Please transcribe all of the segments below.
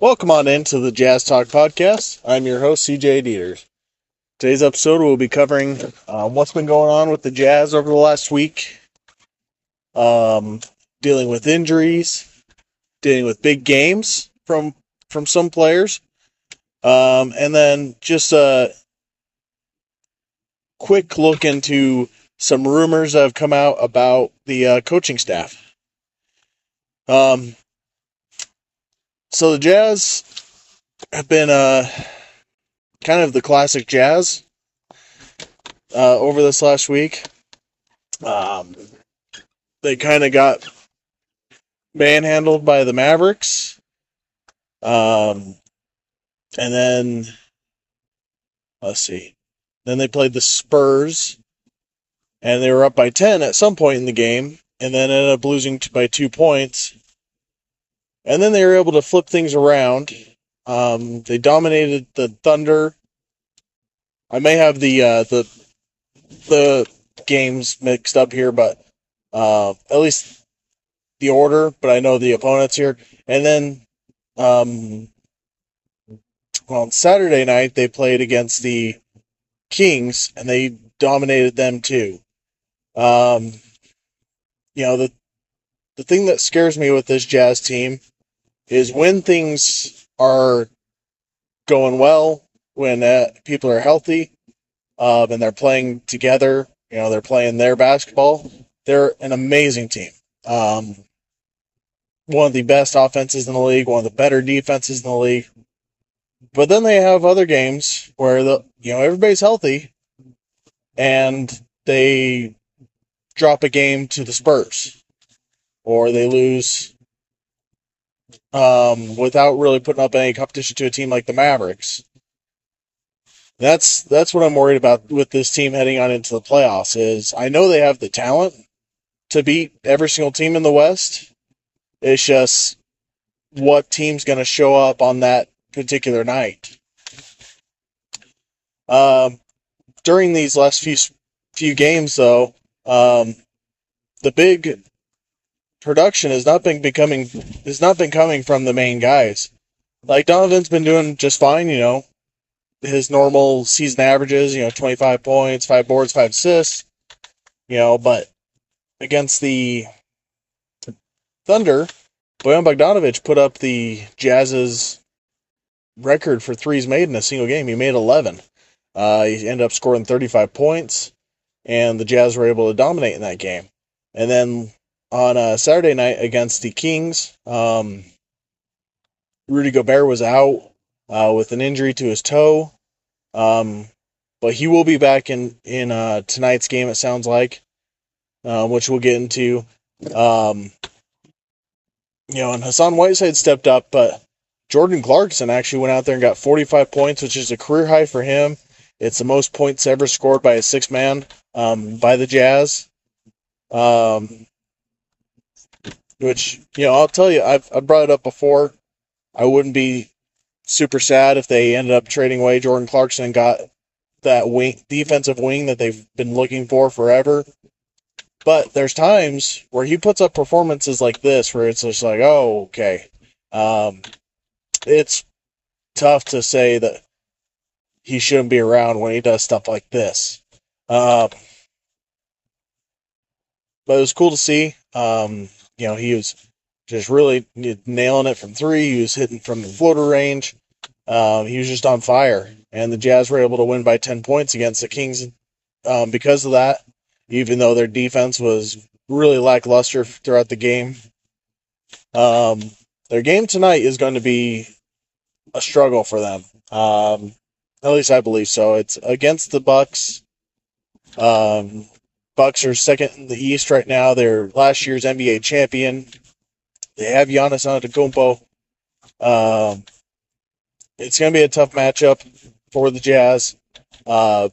Welcome on into the Jazz Talk podcast. I'm your host, CJ Dieters. Today's episode we'll be covering uh, what's been going on with the Jazz over the last week, um, dealing with injuries, dealing with big games from from some players, um, and then just a quick look into some rumors that have come out about the uh, coaching staff. Um, so the Jazz have been uh, kind of the classic Jazz uh, over this last week. Um, they kind of got manhandled by the Mavericks. Um, and then, let's see. Then they played the Spurs, and they were up by 10 at some point in the game, and then ended up losing by two points. And then they were able to flip things around. Um, they dominated the Thunder. I may have the uh, the the games mixed up here, but uh, at least the order. But I know the opponents here. And then, um, well, on Saturday night they played against the Kings, and they dominated them too. Um, you know the the thing that scares me with this Jazz team is when things are going well, when uh, people are healthy, um, and they're playing together. You know, they're playing their basketball. They're an amazing team. Um, one of the best offenses in the league, one of the better defenses in the league. But then they have other games where the you know everybody's healthy, and they drop a game to the Spurs, or they lose um, without really putting up any competition to a team like the Mavericks. That's that's what I'm worried about with this team heading on into the playoffs. Is I know they have the talent to beat every single team in the West. It's just what team's going to show up on that particular night. Um, during these last few few games, though, um, the big production has not been becoming has not been coming from the main guys. Like Donovan's been doing just fine, you know, his normal season averages, you know, 25 points, five boards, five assists, you know, but against the Thunder, Bojan Bogdanovic put up the Jazz's record for threes made in a single game. He made 11. Uh, he ended up scoring 35 points, and the Jazz were able to dominate in that game. And then on a Saturday night against the Kings, um, Rudy Gobert was out uh, with an injury to his toe, um, but he will be back in in uh, tonight's game. It sounds like, uh, which we'll get into. Um, you know, and Hassan Whiteside stepped up, but Jordan Clarkson actually went out there and got 45 points, which is a career high for him. It's the most points ever scored by a six man um, by the Jazz. Um, which you know, I'll tell you, I've I brought it up before. I wouldn't be super sad if they ended up trading away Jordan Clarkson and got that wing defensive wing that they've been looking for forever. But there's times where he puts up performances like this where it's just like, oh, okay. Um, it's tough to say that he shouldn't be around when he does stuff like this. Uh, but it was cool to see. Um, you know, he was just really nailing it from three. He was hitting from the floater range. Um, he was just on fire, and the Jazz were able to win by ten points against the Kings um, because of that. Even though their defense was really lackluster throughout the game, um, their game tonight is going to be a struggle for them. Um, at least I believe so. It's against the Bucks. Um, Bucks are second in the East right now. They're last year's NBA champion. They have Giannis Antetokounmpo. Um, it's going to be a tough matchup for the Jazz. Uh,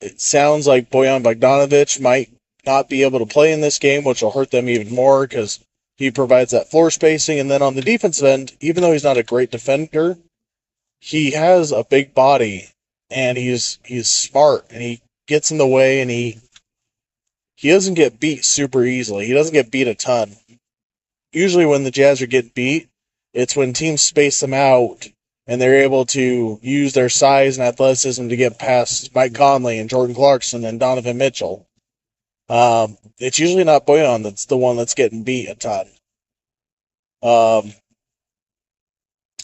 it sounds like Bojan Bogdanovic might not be able to play in this game, which will hurt them even more because he provides that floor spacing. And then on the defensive end, even though he's not a great defender, he has a big body and he's he's smart and he gets in the way and he he doesn't get beat super easily. He doesn't get beat a ton. Usually, when the Jazz are getting beat, It's when teams space them out and they're able to use their size and athleticism to get past Mike Conley and Jordan Clarkson and Donovan Mitchell. Um, it's usually not Bojan that's the one that's getting beat a ton. Um,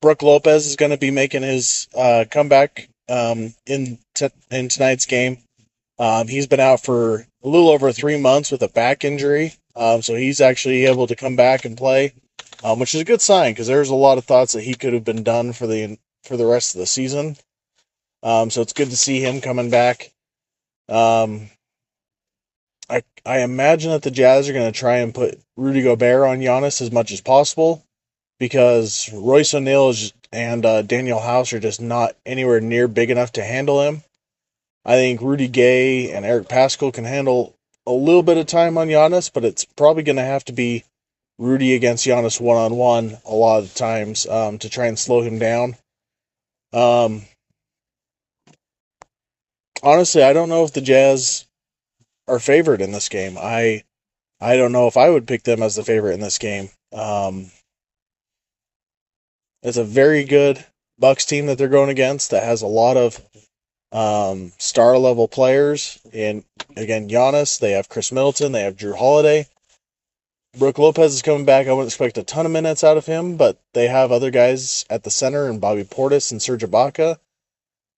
Brook Lopez is going to be making his uh, comeback um, in t- in tonight's game. Um, he's been out for a little over three months with a back injury, um, so he's actually able to come back and play, um, which is a good sign because there's a lot of thoughts that he could have been done for the for the rest of the season. Um, so it's good to see him coming back. Um, I I imagine that the Jazz are going to try and put Rudy Gobert on Giannis as much as possible because Royce O'Neale and uh, Danuel House are just not anywhere near big enough to handle him. I think Rudy Gay and Eric Paschall can handle a little bit of time on Giannis, but it's probably going to have to be Rudy against Giannis one on one a lot of times um, to try and slow him down. Um, honestly, I don't know if the Jazz are favored in this game. I I don't know if I would pick them as the favorite in this game. Um, it's a very good Bucks team that they're going against that has a lot of um, star level players. And again, Giannis, they have Khris Middleton, they have Jrue Holiday. Brook Lopez is coming back. I wouldn't expect a ton of minutes out of him, but they have other guys at the center and Bobby Portis and Serge Ibaka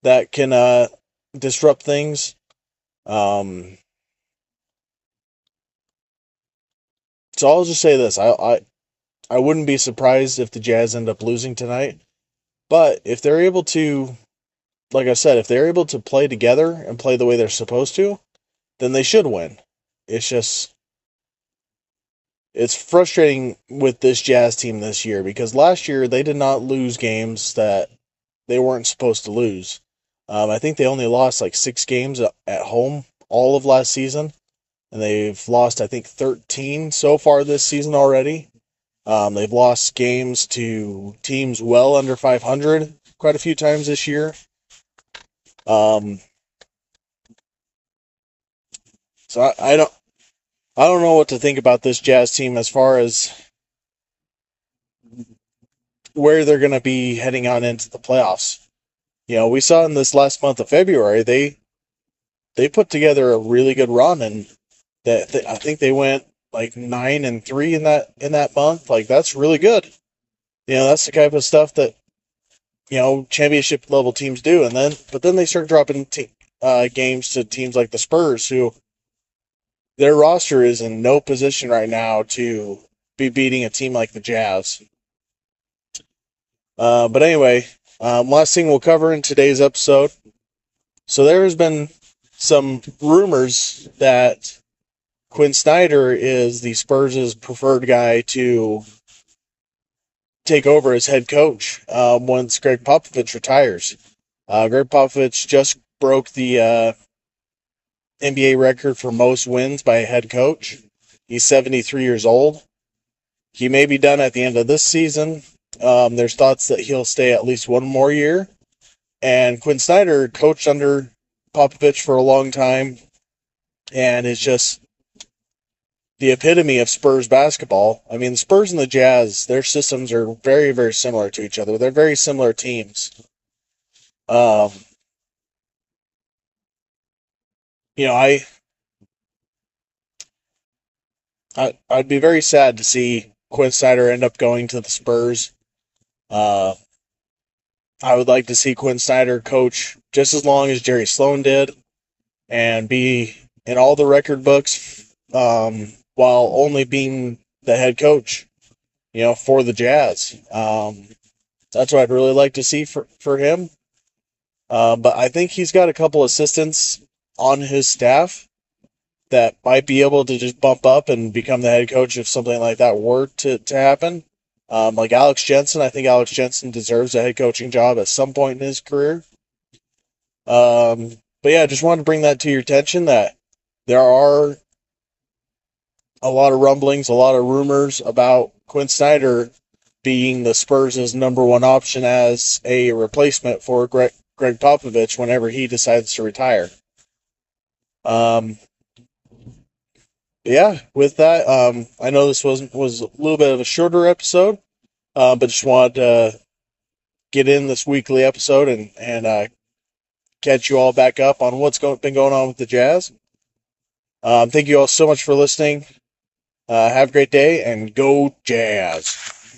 that can uh, disrupt things. Um, so I'll just say this: I, I I wouldn't be surprised if the Jazz end up losing tonight. But if they're able to, like I said, if they're able to play together and play the way they're supposed to, then they should win. It's just, it's frustrating with this Jazz team this year because last year they did not lose games that they weren't supposed to lose. Um, I think they only lost like six games at home all of last season, and they've lost I think 13 so far this season already. Um, they've lost games to teams well under 500 quite a few times this year. Um, so I, I don't, I don't know what to think about this Jazz team as far as where they're going to be heading on into the playoffs. You know, we saw in this last month of February they they put together a really good run, and that I think they went like nine and three in that in that month. Like that's really good. You know, that's the type of stuff that you know championship level teams do. And then, but then they start dropping uh, games to teams like the Spurs, who their roster is in no position right now to be beating a team like the Jazz. Uh, but anyway, um, last thing we'll cover in today's episode. So there has been some rumors that Quin Snyder is the Spurs' preferred guy to take over as head coach um, once Gregg Popovich retires. Uh, Gregg Popovich just broke the uh, NBA record for most wins by a head coach. He's 73 years old. He may be done at the end of this season. Um, there's thoughts that he'll stay at least one more year. And Quin Snyder coached under Popovich for a long time and is just the epitome of Spurs basketball. I mean, the Spurs and the Jazz, their systems are very, very similar to each other. They're very similar teams. Um, you know, I, I, I'd be very sad to see Quin Snyder end up going to the Spurs. Uh, I would like to see Quin Snyder coach just as long as Jerry Sloan did, and be in all the record books um, while only being the head coach, you know, for the Jazz. Um, that's what I'd really like to see for, for him. Uh, but I think he's got a couple assistants on his staff that might be able to just bump up and become the head coach if something like that were to, to happen. Um, like Alex Jensen, I think Alex Jensen deserves a head coaching job at some point in his career. Um, but yeah, I just wanted to bring that to your attention that there are a lot of rumblings, a lot of rumors about Quin Snyder being the Spurs' number one option as a replacement for Gregg, Gregg Popovich whenever he decides to retire. Um, yeah, with that, um, I know this was was a little bit of a shorter episode, uh, but just wanted to get in this weekly episode and and uh, catch you all back up on what's go- been going on with the Jazz. Um, thank you all so much for listening. Uh, have a great day and go Jazz.